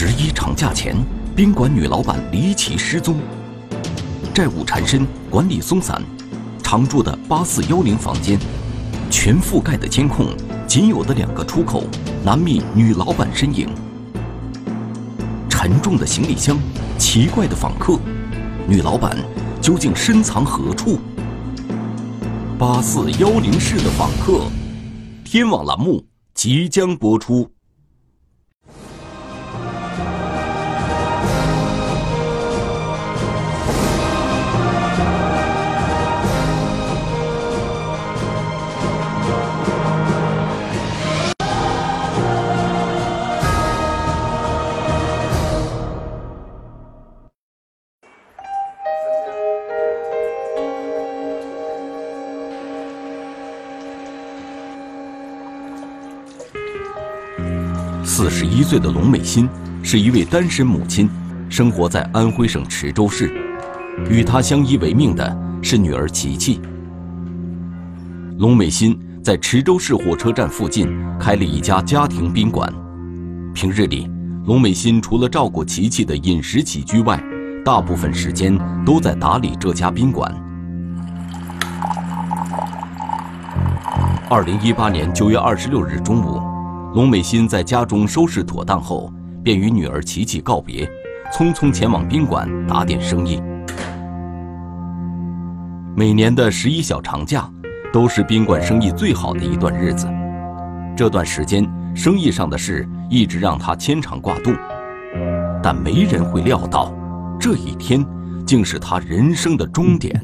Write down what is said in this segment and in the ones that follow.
十一长假前，宾馆女老板离奇失踪，债务缠身，管理松散，常住的八四幺零房间，全覆盖的监控，仅有的两个出口，难觅女老板身影。沉重的行李箱，奇怪的访客，女老板究竟深藏何处？八四幺零室的访客，天网栏目即将播出。岁的龙美心是一位单身母亲，生活在安徽省池州市。与她相依为命的是女儿琪琪。龙美心在池州市火车站附近开了一家家庭宾馆。平日里，龙美心除了照顾琪琪的饮食起居外，大部分时间都在打理这家宾馆。二零一八年九月二十六日中午。龙美心在家中收拾妥当后，便与女儿琪琪告别，匆匆前往宾馆打点生意。每年的十一小长假，都是宾馆生意最好的一段日子。这段时间，生意上的事一直让他牵肠挂肚，但没人会料到，这一天竟是他人生的终点。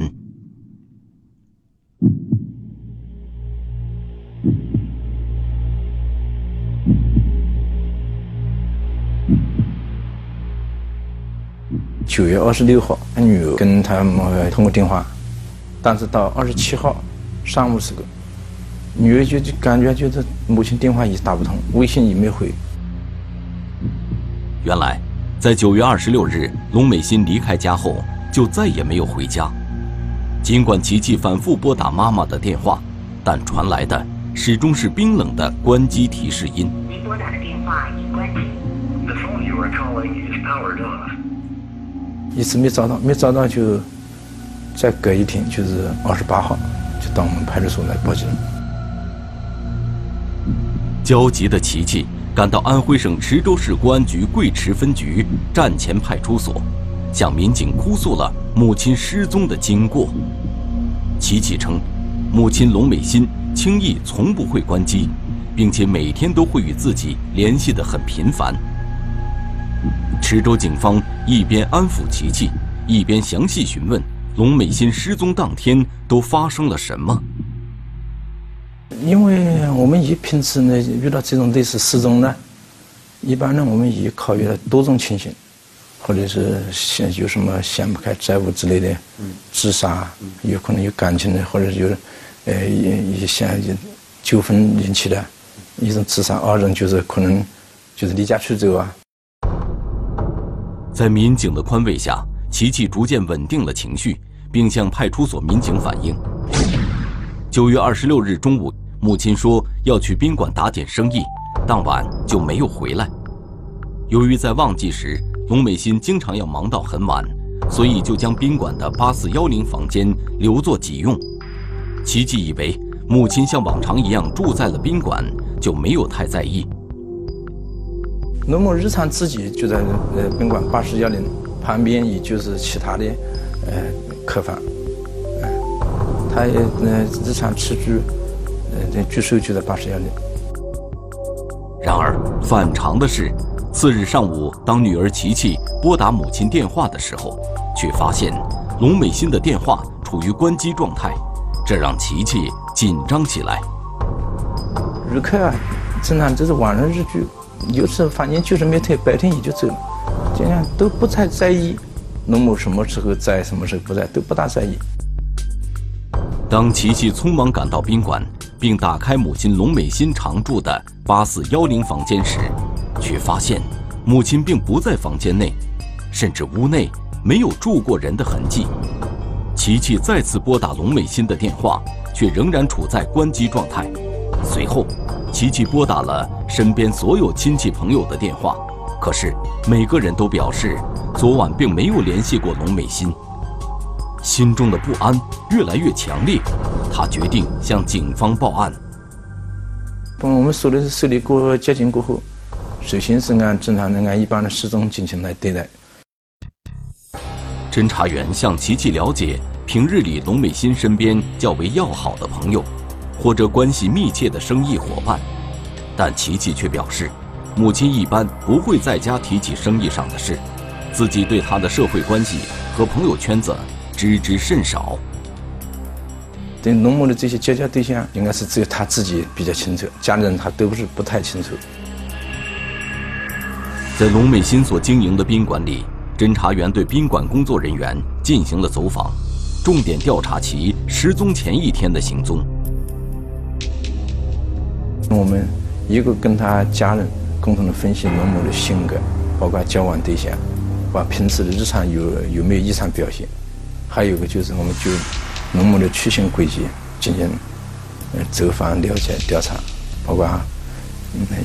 九月二十六号，他女儿跟他通过电话，但是到二十七号上午时候，女儿就就感觉觉得母亲电话也打不通，微信也没回。原来，在九月二十六日，龙美心离开家后，就再也没有回家。尽管琪琪反复拨打妈妈的电话，但传来的始终是冰冷的关机提示音。您拨打的电话已关机。The phone you are calling is powered off. 一直没找到，没找到就再隔一天，就是二十八号，就到我们派出所来报警。焦急的琪琪赶到安徽省池州市公安局贵池分局站前派出所，向民警哭诉了母亲失踪的经过。琪琪称，母亲龙美心轻易从不会关机，并且每天都会与自己联系得很频繁。池州警方一边安抚琪琪，一边详细询问龙美心失踪当天都发生了什么。因为我们以平时呢遇到这种类似失踪呢，一般呢我们也考虑了多种情形，或者是想有什么想不开债务之类的，自杀，有可能有感情的，或者有呃一一些纠纷引起的，一种自杀；二种就是可能就是离家出走啊。在民警的宽慰下，琪琪逐渐稳定了情绪，并向派出所民警反映。九月二十六日中午，母亲说要去宾馆打点生意，当晚就没有回来。由于在旺季时，龙美心经常要忙到很晚，所以就将宾馆的八四幺零房间留作己用。琪琪以为母亲像往常一样住在了宾馆，就没有太在意。那么日常自己就在呃宾馆八十幺零旁边，也就是其他的呃客房，呃，他也呃日常吃住，呃居住就在八十幺零。然而反常的是，次日上午，当女儿琪琪拨打母亲电话的时候，却发现龙美心的电话处于关机状态，这让琪琪紧张起来。旅客啊，正常就是晚上日居。有时候反正就是没退，白天也就走了，这样都不太在意龙某什么时候在，什么时候不在，都不大在意。当琪琪匆忙赶到宾馆，并打开母亲龙美心常住的八四幺零房间时，却发现母亲并不在房间内，甚至屋内没有住过人的痕迹。琪琪再次拨打龙美心的电话，却仍然处在关机状态。随后。琪琪拨打了身边所有亲戚朋友的电话，可是每个人都表示，昨晚并没有联系过龙美心。心中的不安越来越强烈，他决定向警方报案。我们说的是受理过接警过后，首先是按正常的按一般的失踪进行来对待。侦查员向琪琪了解平日里龙美心身边较为要好的朋友，或者关系密切的生意伙伴，但琪琪却表示，母亲一般不会在家提起生意上的事，自己对他的社会关系和朋友圈子知之甚少。对龙某的这些结交对象，应该是只有他自己比较清楚，家里人他都不是不太清楚。在龙美心所经营的宾馆里，侦查员对宾馆工作人员进行了走访，重点调查其失踪前一天的行踪。我们一个跟他家人共同的分析龙某的性格，包括交往对象，把平时的日常有有没有异常表现，还有一个就是我们就。龙某的出行轨迹进行走访了解调查，包括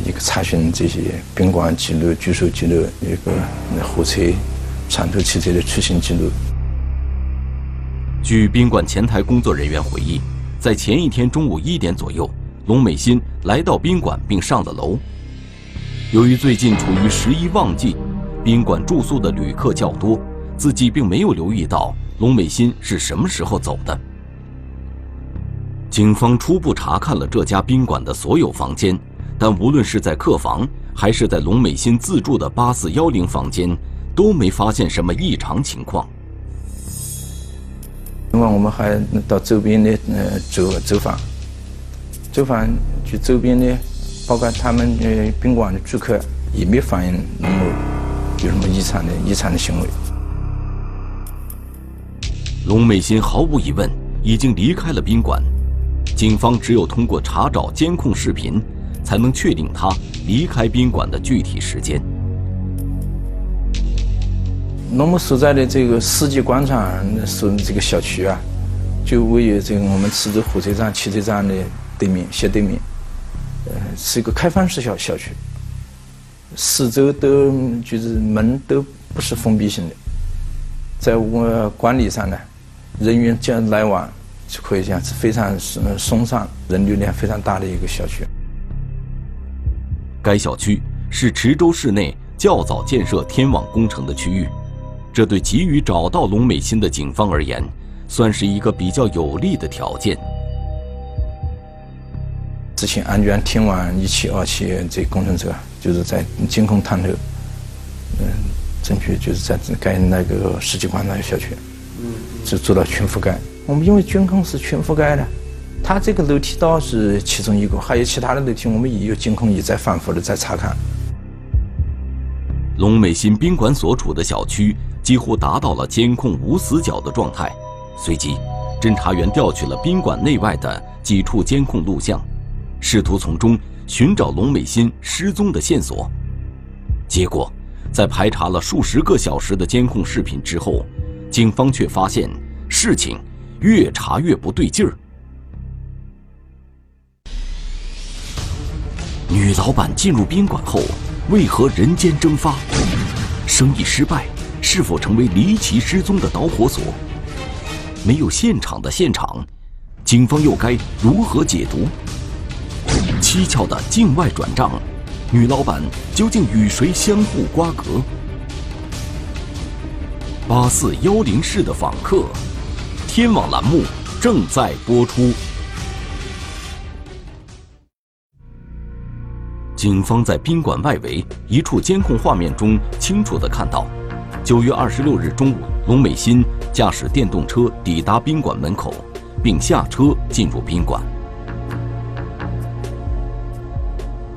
一个查询这些宾馆记录、居所记录，一个火车、长途汽车的出行记录。据宾馆前台工作人员回忆，在前一天中午一点左右，龙美心来到宾馆并上了楼。由于最近处于十一旺季，宾馆住宿的旅客较多，自己并没有留意到。龙美心是什么时候走的？警方初步查看了这家宾馆的所有房间，但无论是在客房还是在龙美心自住的八四幺零房间，都没发现什么异常情况。另外，我们还到周边的呃走走访，走访去周边的，包括他们呃宾馆的住客，也没反映龙某有什么异常的异常的行为。龙美心毫无疑问已经离开了宾馆，警方只有通过查找监控视频，才能确定他离开宾馆的具体时间。龙某所在的这个世纪广场所这个小区啊，就位于这个我们池州火车站、汽车站的对面斜对面，呃，是一个开放式小小区，四周都就是门都不是封闭性的，在我管理上呢。人员这样来往，就可以讲是非常松松散，人流量非常大的一个小区。该小区是池州市内较早建设天网工程的区域，这对急于找到龙美新的警方而言，算是一个比较有利的条件。之前安全天网一期、二期这工程车，就是在监控探头，嗯，争取就是在该那个世纪广场小区。嗯就做到全覆盖。我们因为监控是全覆盖的，它这个楼梯道是其中一个，还有其他的楼梯，我们也有监控，也在反复的在查看。龙美新宾馆所处的小区几乎达到了监控无死角的状态。随即，侦查员调取了宾馆内外的几处监控录像，试图从中寻找龙美心失踪的线索。结果，在排查了数十个小时的监控视频之后。警方却发现事情越查越不对劲儿。女老板进入宾馆后，为何人间蒸发？生意失败是否成为离奇失踪的导火索？没有现场的现场，警方又该如何解读？蹊跷的境外转账，女老板究竟与谁相互瓜葛？八四幺零室的访客，天网栏目正在播出。警方在宾馆外围一处监控画面中清楚的看到，九月二十六日中午，龙美心驾驶电动车抵达宾馆门口，并下车进入宾馆。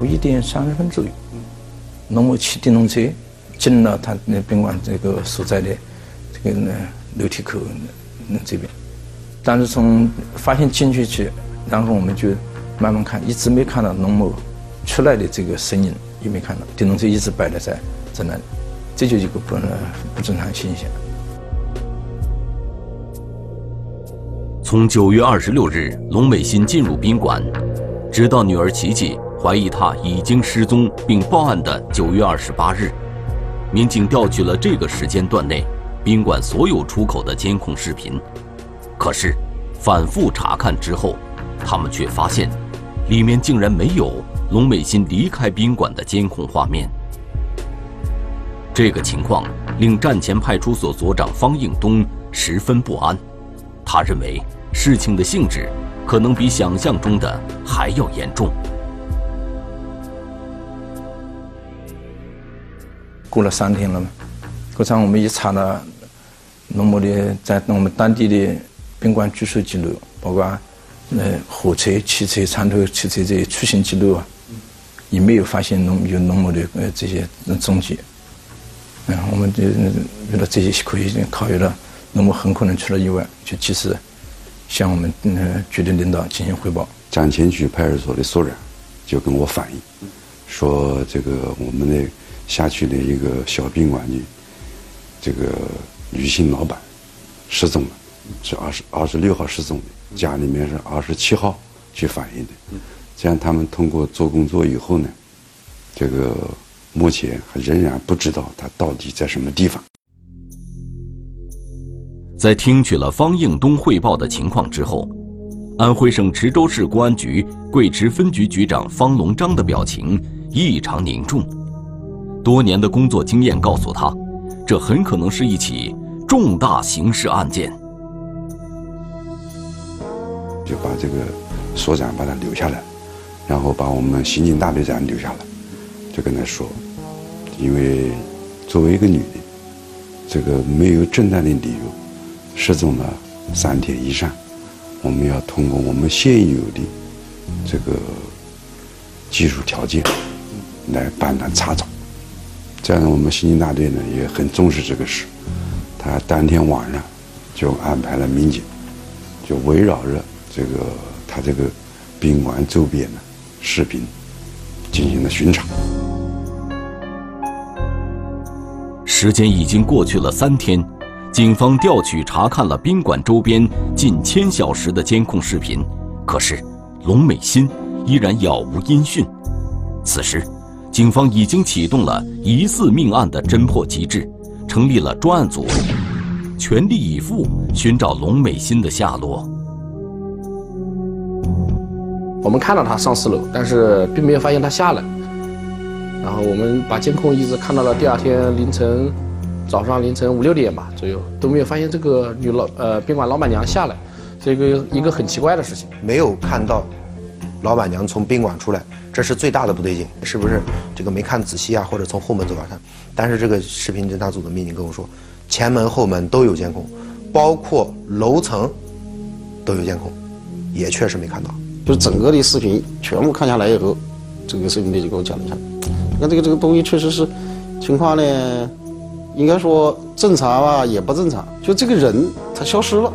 一点三十分左右，龙某骑电动车进了他那宾馆这个所在的。跟那楼梯口那这边，但是从发现进去去，然后我们就慢慢看，一直没看到龙某出来的这个身影，也没看到电动车一直摆在在在那里，这就一个不不正常现象。从九月二十六日龙美心进入宾馆，直到女儿琪琪怀疑他已经失踪并报案的九月二十八日，民警调取了这个时间段内宾馆所有出口的监控视频，可是反复查看之后，他们却发现，里面竟然没有龙美心离开宾馆的监控画面。这个情况令站前派出所所长方应东十分不安，他认为事情的性质可能比想象中的还要严重。过了三天了嘛，过场我们一查了龙某的在我们当地的宾馆住宿记录，包括呃火车、汽车、长途汽车这些出行记录啊，也没有发现龙有龙某的呃这些踪迹。嗯，我们就觉得这些可以考虑了，龙某很可能出了意外，就及时向我们嗯局的领导进行汇报。站前区派出所的所长就跟我反映，说这个我们的。辖区的一个小宾馆的这个女性老板失踪了，是二十二十六号失踪的，家里面是二十七号去反映的。这样他们通过做工作以后呢，这个目前还仍然不知道她到底在什么地方。在听取了方应东汇报的情况之后，安徽省池州市公安局贵池分局局长方龙章的表情异常凝重。多年的工作经验告诉他，这很可能是一起重大刑事案件。就把这个所长把他留下来，然后把我们刑警大队长留下来，就跟他说，因为作为一个女的，这个没有正当的理由失踪了三天以上，我们要通过我们现有的这个技术条件来帮他查找。这样，我们刑警大队呢也很重视这个事。他当天晚上就安排了民警，就围绕着这个他这个宾馆周边的视频进行了巡查。时间已经过去了三天，警方调取查看了宾馆周边近千小时的监控视频，可是龙美心依然杳无音讯。此时。警方已经启动了疑似命案的侦破机制，成立了专案组，全力以赴寻找龙美心的下落。我们看到他上四楼，但是并没有发现他下来。然后我们把监控一直看到了第二天凌晨，早上凌晨五六点吧左右，都没有发现这个女老呃宾馆老板娘下来，这个一个很奇怪的事情，没有看到老板娘从宾馆出来。这是最大的不对劲，是不是这个没看仔细啊？或者从后门走来看？但是这个视频侦查组的民警跟我说，前门后门都有监控，包括楼层都有监控，也确实没看到。就是整个的视频全部看下来以后，这个视频队就给我讲了一下，那这个这个东西确实是情况呢，应该说正常吧，也不正常。就这个人他消失了，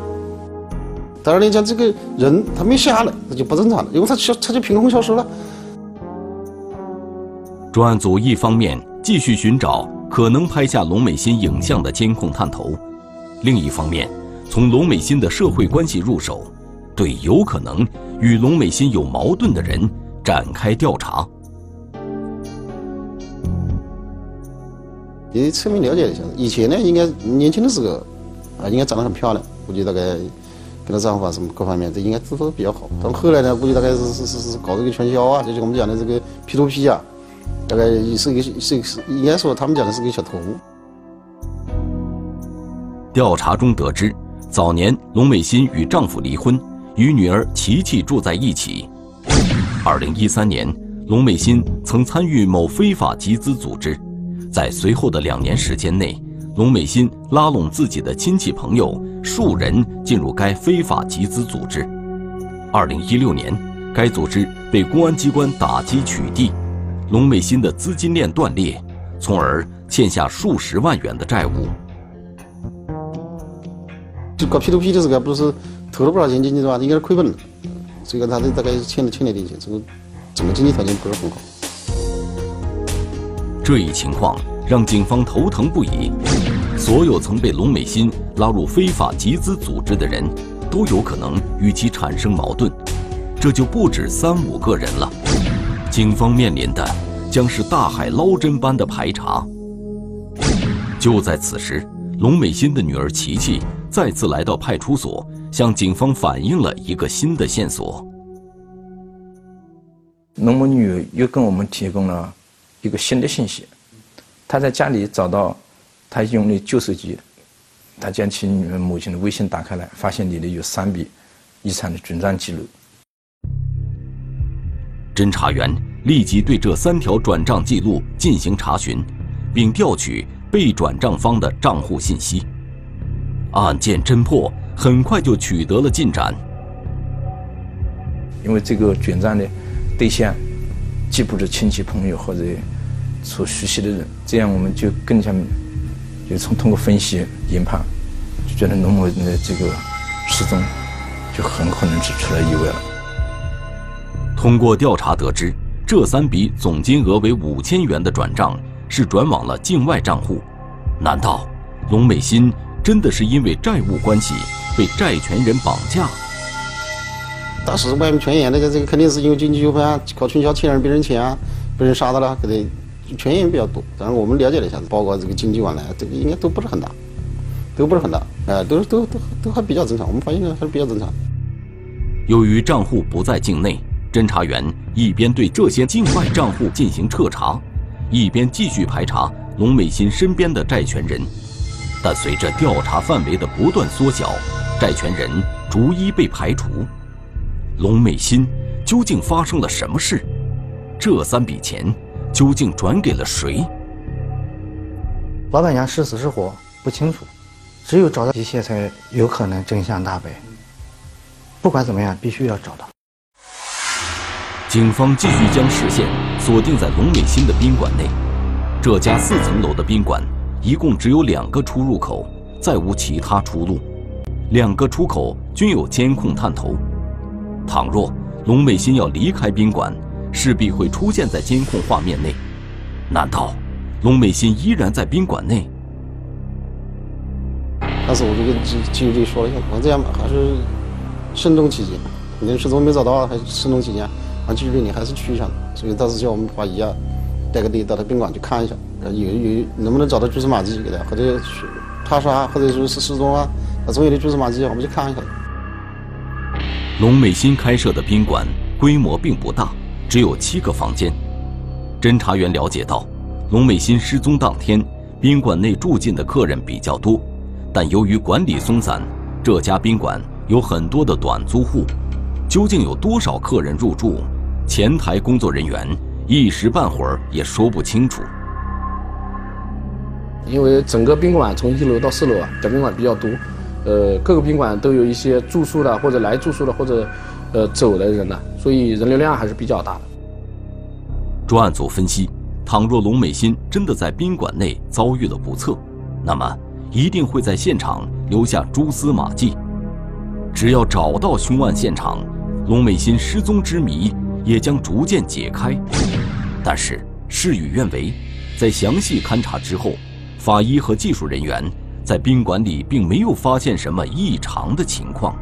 当然你讲这个人他没下来，那就不正常了，因为他消他就凭空消失了。专案组一方面继续寻找可能拍下龙美心影像的监控探头，另一方面从龙美心的社会关系入手，对有可能与龙美心有矛盾的人展开调查。你侧面了解一下，以前呢，应该年轻的时候啊，应该长得很漂亮，估计大概跟他丈夫啊什么各方面，这应该都都比较好。但后来呢，估计大概是是是是搞这个传销啊，就是我们讲的这个 P to P 啊。大概是一个是是应该说他们讲的是个小偷。调查中得知，早年龙美心与丈夫离婚，与女儿琪琪住在一起。二零一三年，龙美心曾参与某非法集资组织，在随后的两年时间内，龙美心拉拢自己的亲戚朋友数人进入该非法集资组织。二零一六年，该组织被公安机关打击取缔。龙美新的资金链断裂，从而欠下数十万元的债务。就搞 P to P 的时候，不是投了不少钱进去是吧？应该是亏本了，这个他这大概是欠了欠了点钱，这个整个经济条件不是很好。这一情况让警方头疼不已。所有曾被龙美心拉入非法集资组织的人，都有可能与其产生矛盾，这就不止三五个人了。警方面临的将是大海捞针般的排查。就在此时，龙美心的女儿琪琪再次来到派出所，向警方反映了一个新的线索。龙某女又跟我们提供了一个新的信息，她在家里找到她用的旧手机，他将其母亲的微信打开来，发现里面有三笔遗产的转账记录。侦查员立即对这三条转账记录进行查询，并调取被转账方的账户信息。案件侦破很快就取得了进展。因为这个转账的对象既不是亲戚朋友或者所熟悉的人，这样我们就更加就从通过分析研判，就觉得龙某的这个失踪就很可能是出了意外了。通过调查得知，这三笔总金额为五千元的转账是转往了境外账户。难道龙美心真的是因为债务关系被债权人绑架？当时外面传言那个，这个肯定是因为经济纠纷啊，搞传销欠人别人钱啊，被人杀的了，可能传言比较多。但是我们了解了一下子，包括这个经济往来，这个应该都不是很大，都不是很大，哎，都都都都还比较正常。我们发现还是比较正常。由于账户不在境内。侦查员一边对这些境外账户进行彻查，一边继续排查龙美心身边的债权人。但随着调查范围的不断缩小，债权人逐一被排除。龙美心究竟发生了什么事？这三笔钱究竟转给了谁？老板娘是死是活不清楚，只有找到一切才有可能真相大白。不管怎么样，必须要找到。警方继续将视线锁定在龙美心的宾馆内。这家四层楼的宾馆一共只有两个出入口，再无其他出路。两个出口均有监控探头。倘若龙美心要离开宾馆，势必会出现在监控画面内。难道龙美心依然在宾馆内？当时我就跟经经理说了一下，我这样吧，还是慎重起见。人始终没找到，还是慎重起见。啊，纪律你还是去一下，所以当时叫我们把姨啊，带个队到他宾馆去看一下，有有能不能找到蛛丝马迹给他，或者他杀，或者说是失踪啊，他总有的蛛丝马迹，我们去看一下。龙美心开设的宾馆规模并不大，只有七个房间。侦查员了解到，龙美心失踪当天，宾馆内住进的客人比较多，但由于管理松散，这家宾馆有很多的短租户，究竟有多少客人入住？前台工作人员一时半会儿也说不清楚，因为整个宾馆从一楼到四楼啊，小宾馆比较多，呃，各个宾馆都有一些住宿的或者来住宿的或者呃走的人呢，所以人流量还是比较大的。专案组分析，倘若龙美心真的在宾馆内遭遇了不测，那么一定会在现场留下蛛丝马迹，只要找到凶案现场，龙美心失踪之谜。也将逐渐解开，但是事与愿违，在详细勘查之后，法医和技术人员在宾馆里并没有发现什么异常的情况。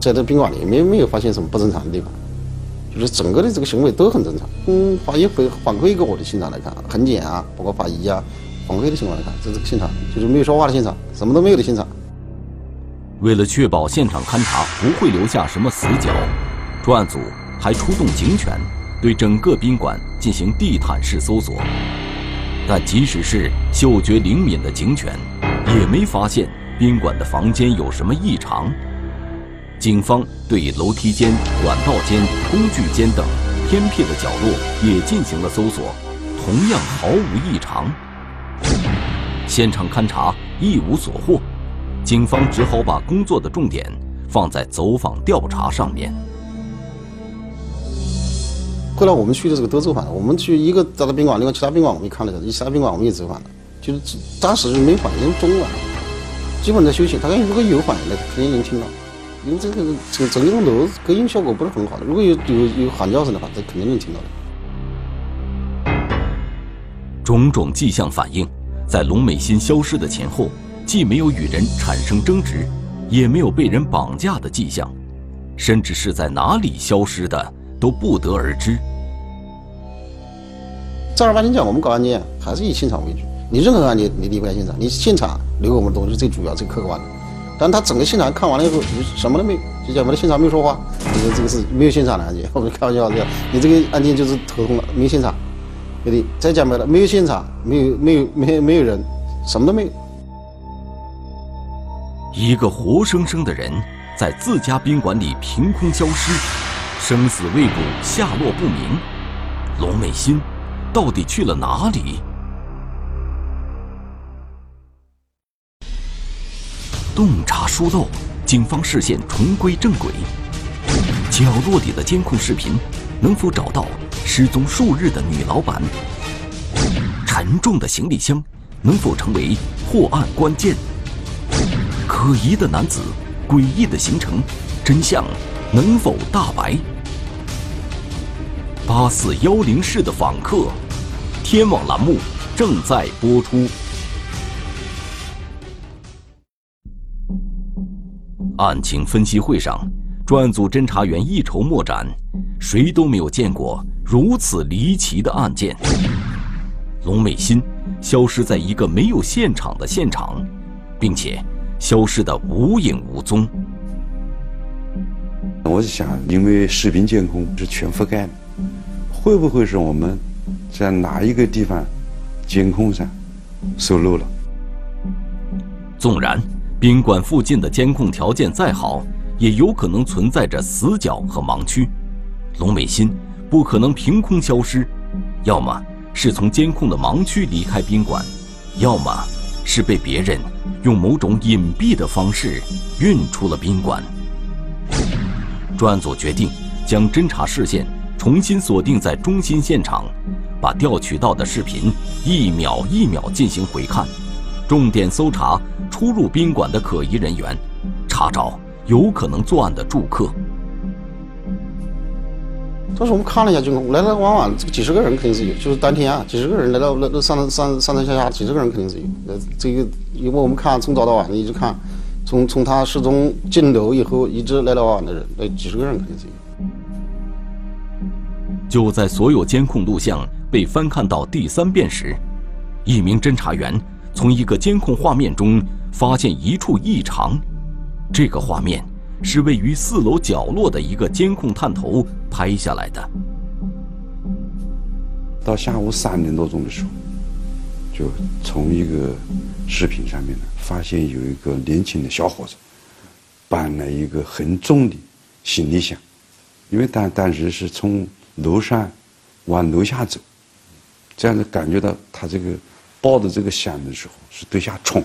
在这宾馆里没没有发现什么不正常的地方，就是整个的这个行为都很正常。嗯，法医回反馈给我的现场来看，痕检啊，包括法医啊，反馈的情况来看，这这个现场就是没有说话的现场，什么都没有的现场。为了确保现场勘查不会留下什么死角。专案组还出动警犬，对整个宾馆进行地毯式搜索，但即使是嗅觉灵敏的警犬，也没发现宾馆的房间有什么异常。警方对楼梯间、管道间、工具间等偏僻的角落也进行了搜索，同样毫无异常。现场勘查一无所获，警方只好把工作的重点放在走访调查上面。后来我们去的这个都走访了，我们去一个找到宾馆，另外其他宾馆我们也看了一下，其他宾馆我们也走访了，就是当时没反应中啊，基本在休息。他如果有反应的，肯定能听到，因为这个这个整栋楼隔音效果不是很好的，如果有有有喊叫声的话，这肯定能听到的。种种迹象反映，在龙美心消失的前后，既没有与人产生争执，也没有被人绑架的迹象，甚至是在哪里消失的。都不得而知。正儿八经讲，我们搞案件还是以现场为主，你任何案件你离不开现场，你现场留给我们的东西最主要、最客观的。但他整个现场看完了以后，什么都没有，就讲我们的现场没有说话，你说这个是没有现场的案件，我们开玩笑这样，你这个案件就是头痛了，没现场，对不对？再讲白了，没有现场，没有没有没有没有人，什么都没有。一个活生生的人在自家宾馆里凭空消失，生死未卜，下落不明。龙美心到底去了哪里？洞察疏漏，警方视线重归正轨。角落里的监控视频能否找到失踪数日的女老板？沉重的行李箱能否成为破案关键？可疑的男子，诡异的行程，真相能否大白？八四幺零室的访客，天网栏目正在播出。案情分析会上，专案组侦查员一筹莫展，谁都没有见过如此离奇的案件。龙美心消失在一个没有现场的现场，并且消失的无影无踪。我就想，因为视频监控是全覆盖的，会不会是我们在哪一个地方监控上疏漏了？纵然宾馆附近的监控条件再好，也有可能存在着死角和盲区。龙美心不可能凭空消失，要么是从监控的盲区离开宾馆，要么是被别人用某种隐蔽的方式运出了宾馆。专案组决定将侦查视线重新锁定在中心现场，把调取到的视频一秒一秒进行回看，重点搜查出入宾馆的可疑人员，查找有可能作案的住客。当时我们看了一下监控，来来往往这个几十个人肯定是有，就是当天啊，几十个人来到来到上上上上上下下，几十个人肯定是有。呃，这个因为我们看从早到晚一直看，从从他失踪进楼以后一直来来往往的人，那几十个人肯定是有。就在所有监控录像被翻看到第三遍时，一名侦查员从一个监控画面中发现一处异常。这个画面是位于四楼角落的一个监控探头拍下来的。到下午三点多钟的时候，就从一个视频上面呢，发现有一个年轻的小伙子搬了一个很重的行李箱，因为当当时是从楼上往楼下走，这样子感觉到他这个抱着这个箱的时候是对下冲。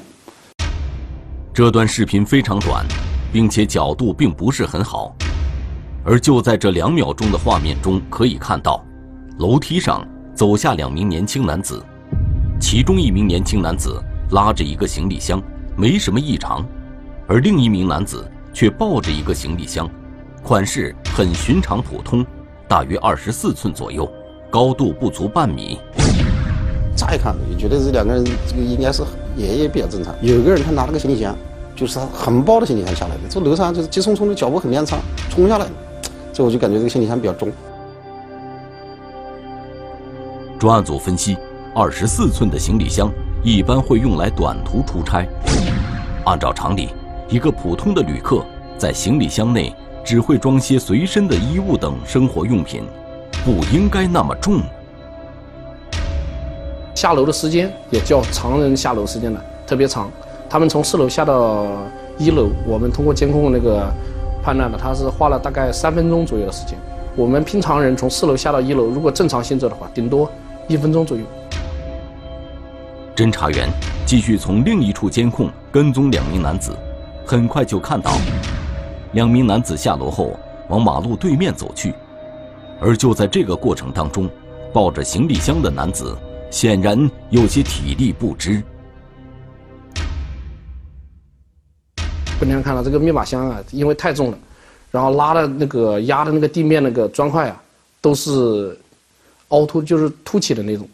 这段视频非常短，并且角度并不是很好，而就在这两秒钟的画面中，可以看到楼梯上走下两名年轻男子，其中一名年轻男子拉着一个行李箱，没什么异常，而另一名男子却抱着一个行李箱，款式很寻常普通，大约二十四寸左右，高度不足半米。乍一看也觉得这两个人这个应该是也也比较正常。有一个人他拿了个行李箱，就是他横抱着行李箱下来的，这楼上就是急匆匆的脚步很踉跄，冲下来，这我就感觉这个行李箱比较重。专案组分析，二十四寸的行李箱一般会用来短途出差。按照常理，一个普通的旅客在行李箱内只会装些随身的衣物等生活用品，不应该那么重。下楼的时间也较常人下楼时间的特别长。他们从四楼下到一楼，我们通过监控那个判断的，他是花了大概三分钟左右的时间。我们平常人从四楼下到一楼，如果正常行走的话，顶多一分钟左右。侦查员继续从另一处监控跟踪两名男子，很快就看到两名男子下楼后往马路对面走去，而就在这个过程当中，抱着行李箱的男子显然有些体力不支。本天看到这个密码箱啊，因为太重了，然后拉的那个压的那个地面那个砖块啊，都是凹凸，就是凸起的那种。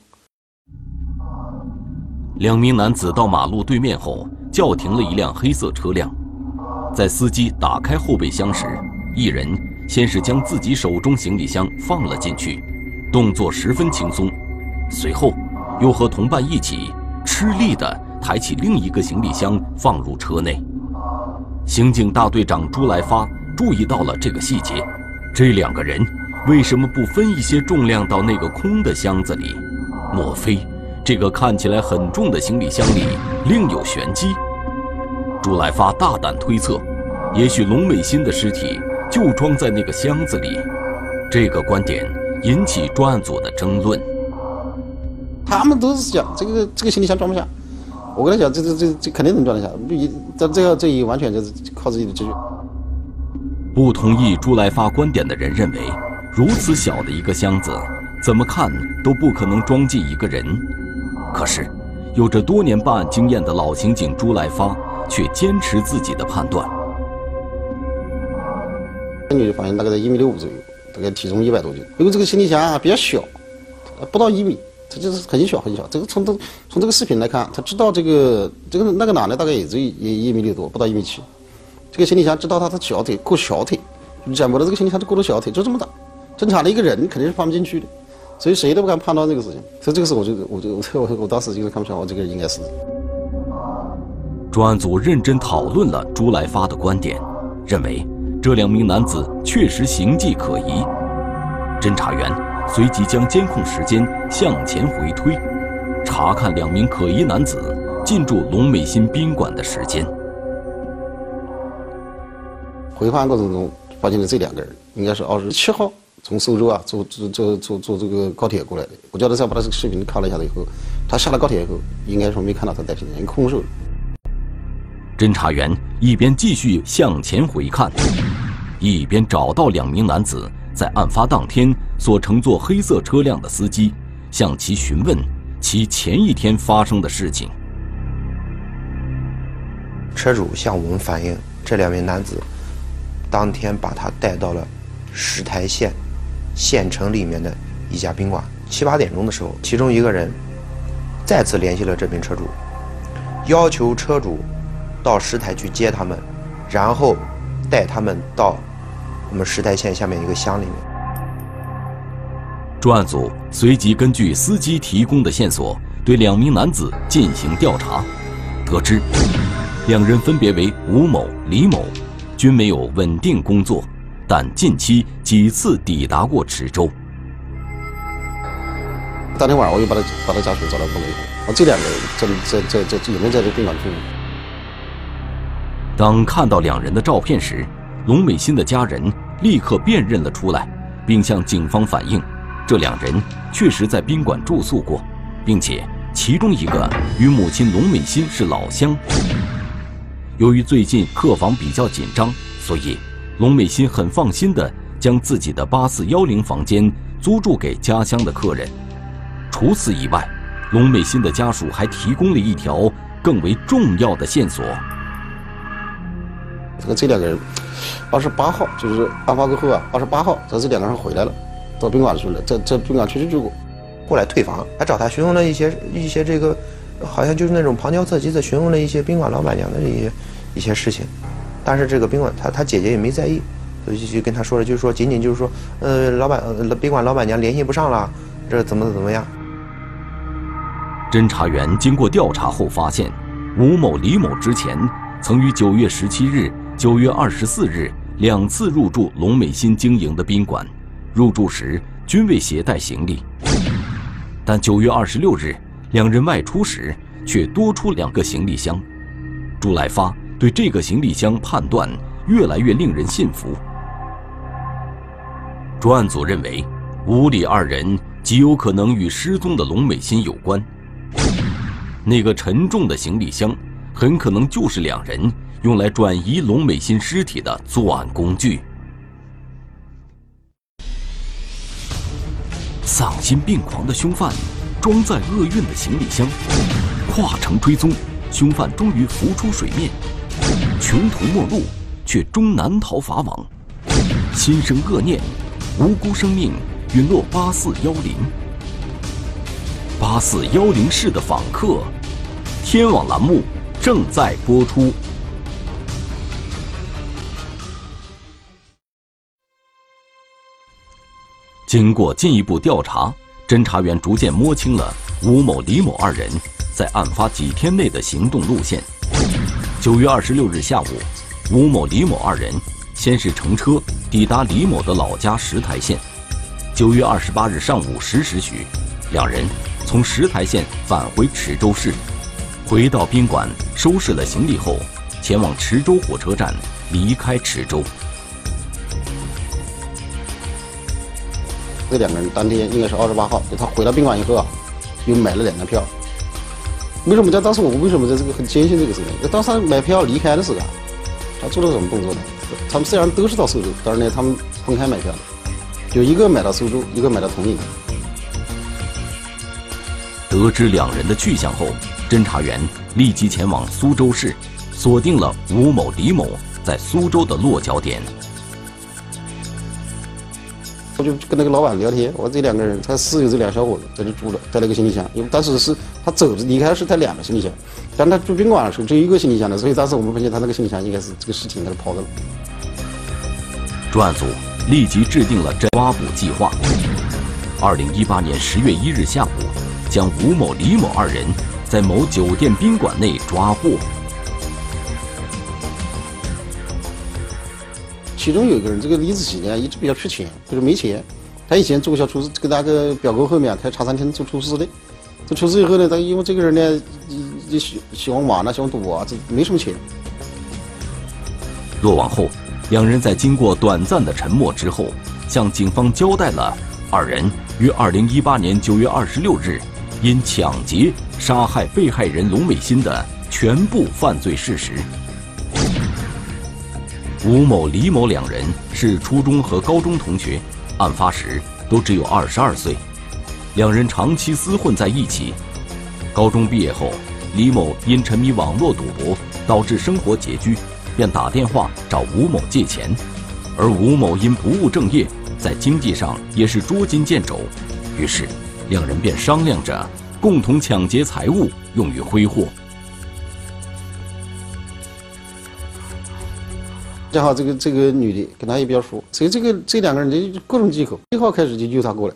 两名男子到马路对面后，叫停了一辆黑色车辆。在司机打开后备箱时，一人先是将自己手中行李箱放了进去，动作十分轻松，随后又和同伴一起吃力地抬起另一个行李箱放入车内。刑警大队长朱来发注意到了这个细节，这两个人为什么不分一些重量到那个空的箱子里？莫非这个看起来很重的行李箱里另有玄机？朱来发大胆推测，也许龙美心的尸体就装在那个箱子里。这个观点引起专案组的争论。他们都是想这个这个行李箱装不下，我跟他讲，这这这这肯定能装得下，不一这这个这一完全就是靠自己的直觉。不同意朱来发观点的人认为，如此小的一个箱子，怎么看都不可能装进一个人。可是，有着多年办案经验的老刑警朱来发却坚持自己的判断。你就发现大概在一米六五左右，大概体重一百多斤。因为这个行李箱啊比较小，不到一米，他就是很小很小。这个从从从这个视频来看，他知道这个这个那个男的大概也就一一米六多，不到一米七。这个行李箱知道他的小腿够小腿，讲白了这个行李箱就够了小腿，就这么大。正常的一个人肯定是放不进去的，所以谁都不敢判断这个事情。所以这个时候我就我就我我我当时就是看不出来，我这个应该是。专案组认真讨论了朱来发的观点，认为这两名男子确实形迹可疑。侦查员随即将监控时间向前回推，查看两名可疑男子进驻龙美新宾馆的时间。回访过程中发现了这两个人，应该是二十七号从苏州啊坐坐坐坐坐这个高铁过来的。我叫他再把他这个视频看了一下子以后，他下了高铁以后，应该说没看到他带行李箱，空手。侦查员一边继续向前回看，一边找到两名男子在案发当天所乘坐黑色车辆的司机，向其询问其前一天发生的事情。车主向我们反映，这两名男子当天把他带到了石台县县城里面的一家宾馆。七八点钟的时候，其中一个人再次联系了这名车主，要求车主。到石台去接他们，然后带他们到我们石台县下面一个乡里面。专案组随即根据司机提供的线索，对两名男子进行调查，得知两人分别为吴某、李某，均没有稳定工作，但近期几次抵达过池州。当天晚上我又把他把他家属找到过来以后，这两个人在在在在有没有在这宾馆住？当看到两人的照片时，龙美新的家人立刻辨认了出来，并向警方反映，这两人确实在宾馆住宿过，并且其中一个与母亲龙美心是老乡。由于最近客房比较紧张，所以龙美心很放心地将自己的八四幺零房间租住给家乡的客人。除此以外，龙美心的家属还提供了一条更为重要的线索。这个这两个人，二十八号就是案发过后啊，二十八号，这这两个人回来了，到宾馆去了，在在宾馆确实住过，过来退房，还找他询问了一些一些这个，好像就是那种旁敲侧击的询问了一些宾馆老板娘的一些一些事情，但是这个宾馆他他姐姐也没在意，所以就跟他说了，就是说仅仅就是说，呃，老板呃宾馆老板娘联系不上了，这怎么怎么样？侦查员经过调查后发现，吴某、李某之前曾于九月十七日。九月二十四日，两次入住龙美新经营的宾馆，入住时均未携带行李。但九月二十六日，两人外出时却多出两个行李箱。朱来发对这个行李箱判断越来越令人信服。专案组认为，吴李二人极有可能与失踪的龙美心有关。那个沉重的行李箱，很可能就是两人。用来转移龙美心尸体的作案工具。丧心病狂的凶犯，装载厄运的行李箱，跨城追踪，凶犯终于浮出水面，穷途末路，却终难逃法网，心生恶念，无辜生命陨落八四幺零。八四幺零室的访客，天网栏目正在播出。经过进一步调查，侦查员逐渐摸清了吴某、李某二人在案发几天内的行动路线。九月二十六日下午，吴某、李某二人先是乘车抵达李某的老家石台县。九月二十八日上午十时许，两人从石台县返回池州市，回到宾馆收拾了行李后，前往池州火车站离开池州。这两个人当天应该是二十八号，就他回到宾馆以后啊，又买了两张票。为什么在当时我们为什么在这个很坚信这个事情？那当时买票离开的时候，他做了什么动作呢？他们虽然都是到苏州，但是呢，他们分开买票的，就一个买到苏州，一个买到铜陵。得知两人的去向后，侦查员立即前往苏州市，锁定了吴某、李某在苏州的落脚点。我就跟那个老板聊天，我这两个人，他室友这俩小伙子在这住了，带了个行李箱，因为当时是他走着离开是带两个行李箱，但他住宾馆的时候只有一个行李箱的，所以当时我们发现他那个行李箱应该是这个尸体应该是抛了。专案组立即制定了抓捕计划。二零一八年十月一日下午，将吴某、李某二人在某酒店宾馆内抓获。其中有一个人，这个李子琪呢，一直比较缺钱，就是没钱。他以前做过小厨师，跟那个表哥后面开茶餐厅做厨师的。做厨师以后呢，他因为这个人呢，喜喜欢玩啊，喜欢赌啊，这没什么钱。落网后，两人在经过短暂的沉默之后，向警方交代了二人于二零一八年九月二十六日因抢劫杀害被害人龙美新的全部犯罪事实。吴某、李某两人是初中和高中同学，案发时都只有二十二岁，两人长期厮混在一起。高中毕业后，李某因沉迷网络赌博，导致生活拮据，便打电话找吴某借钱，而吴某因不务正业，在经济上也是捉襟见肘，于是两人便商量着共同抢劫财物用于挥霍。正好这个这个女的跟他也比较熟，所以这个这两个人就各种借口，一号开始就约他过来。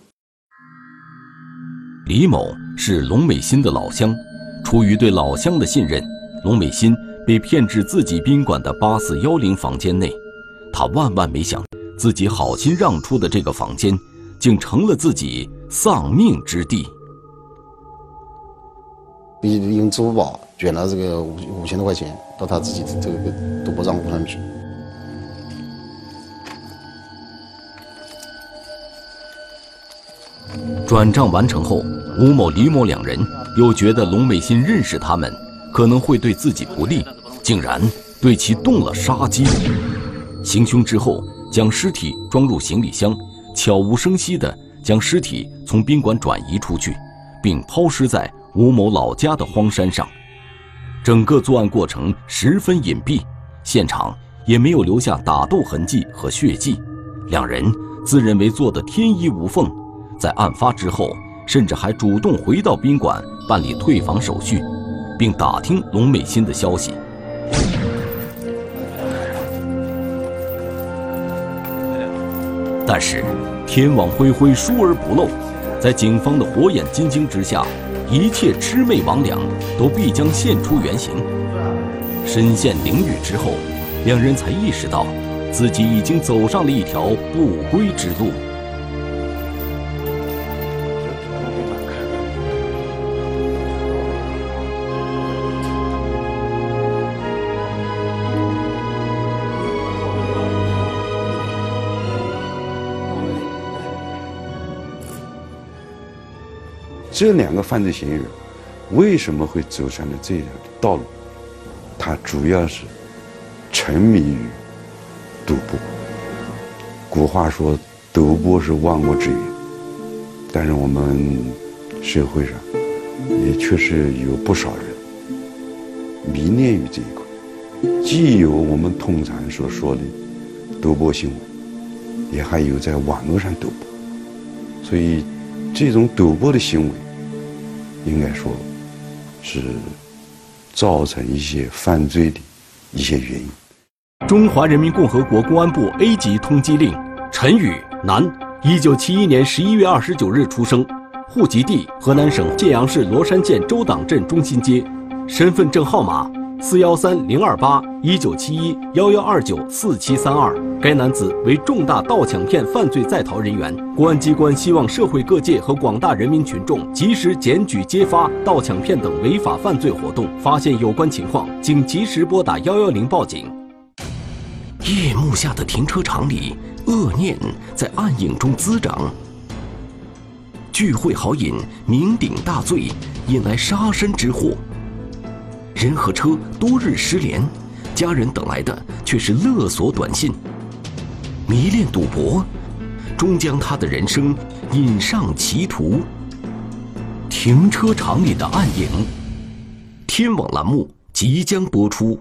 李某是龙美心的老乡，出于对老乡的信任，龙美心被骗至自己宾馆的八四幺零房间内。他万万没想，自己好心让出的这个房间，竟成了自己丧命之地。用支付宝卷了这个五五千多块钱到他自己的这个赌博账户上去。转账完成后，吴某、李某两人又觉得龙美心认识他们，可能会对自己不利，竟然对其动了杀机。行凶之后，将尸体装入行李箱，悄无声息地将尸体从宾馆转移出去，并抛尸在吴某老家的荒山上。整个作案过程十分隐蔽，现场也没有留下打斗痕迹和血迹，两人自认为做得天衣无缝。在案发之后，甚至还主动回到宾馆办理退房手续，并打听龙美心的消息。但是，天网恢恢，疏而不漏，在警方的火眼金睛之下，一切魑魅魍魉都必将现出原形。身陷囹圄之后，两人才意识到，自己已经走上了一条不归之路。这两个犯罪嫌疑人为什么会走上了这样的道路？他主要是沉迷于赌博。古话说，赌博是万恶之源。但是我们社会上也确实有不少人迷恋于这一块，既有我们通常所说的赌博行为，也还有在网络上赌博。所以，这种赌博的行为。应该说，是造成一些犯罪的一些原因。中华人民共和国公安部 A 级通缉令：陈宇，男，一九七一年十一月二十九日出生，户籍地河南省信阳市罗山县周党镇中心街，身份证号码四幺三零二八一九七一幺幺二九四七三二。该男子为重大盗抢骗犯罪在逃人员，公安机关希望社会各界和广大人民群众及时检举揭发盗抢骗等违法犯罪活动，发现有关情况，请及时拨打幺幺零报警。夜幕下的停车场里，恶念在暗影中滋长。聚会豪饮，酩酊大醉，引来杀身之祸。人和车多日失联，家人等来的却是勒索短信。迷恋赌博，终将他的人生引上歧途。停车场里的暗影，天网栏目即将播出。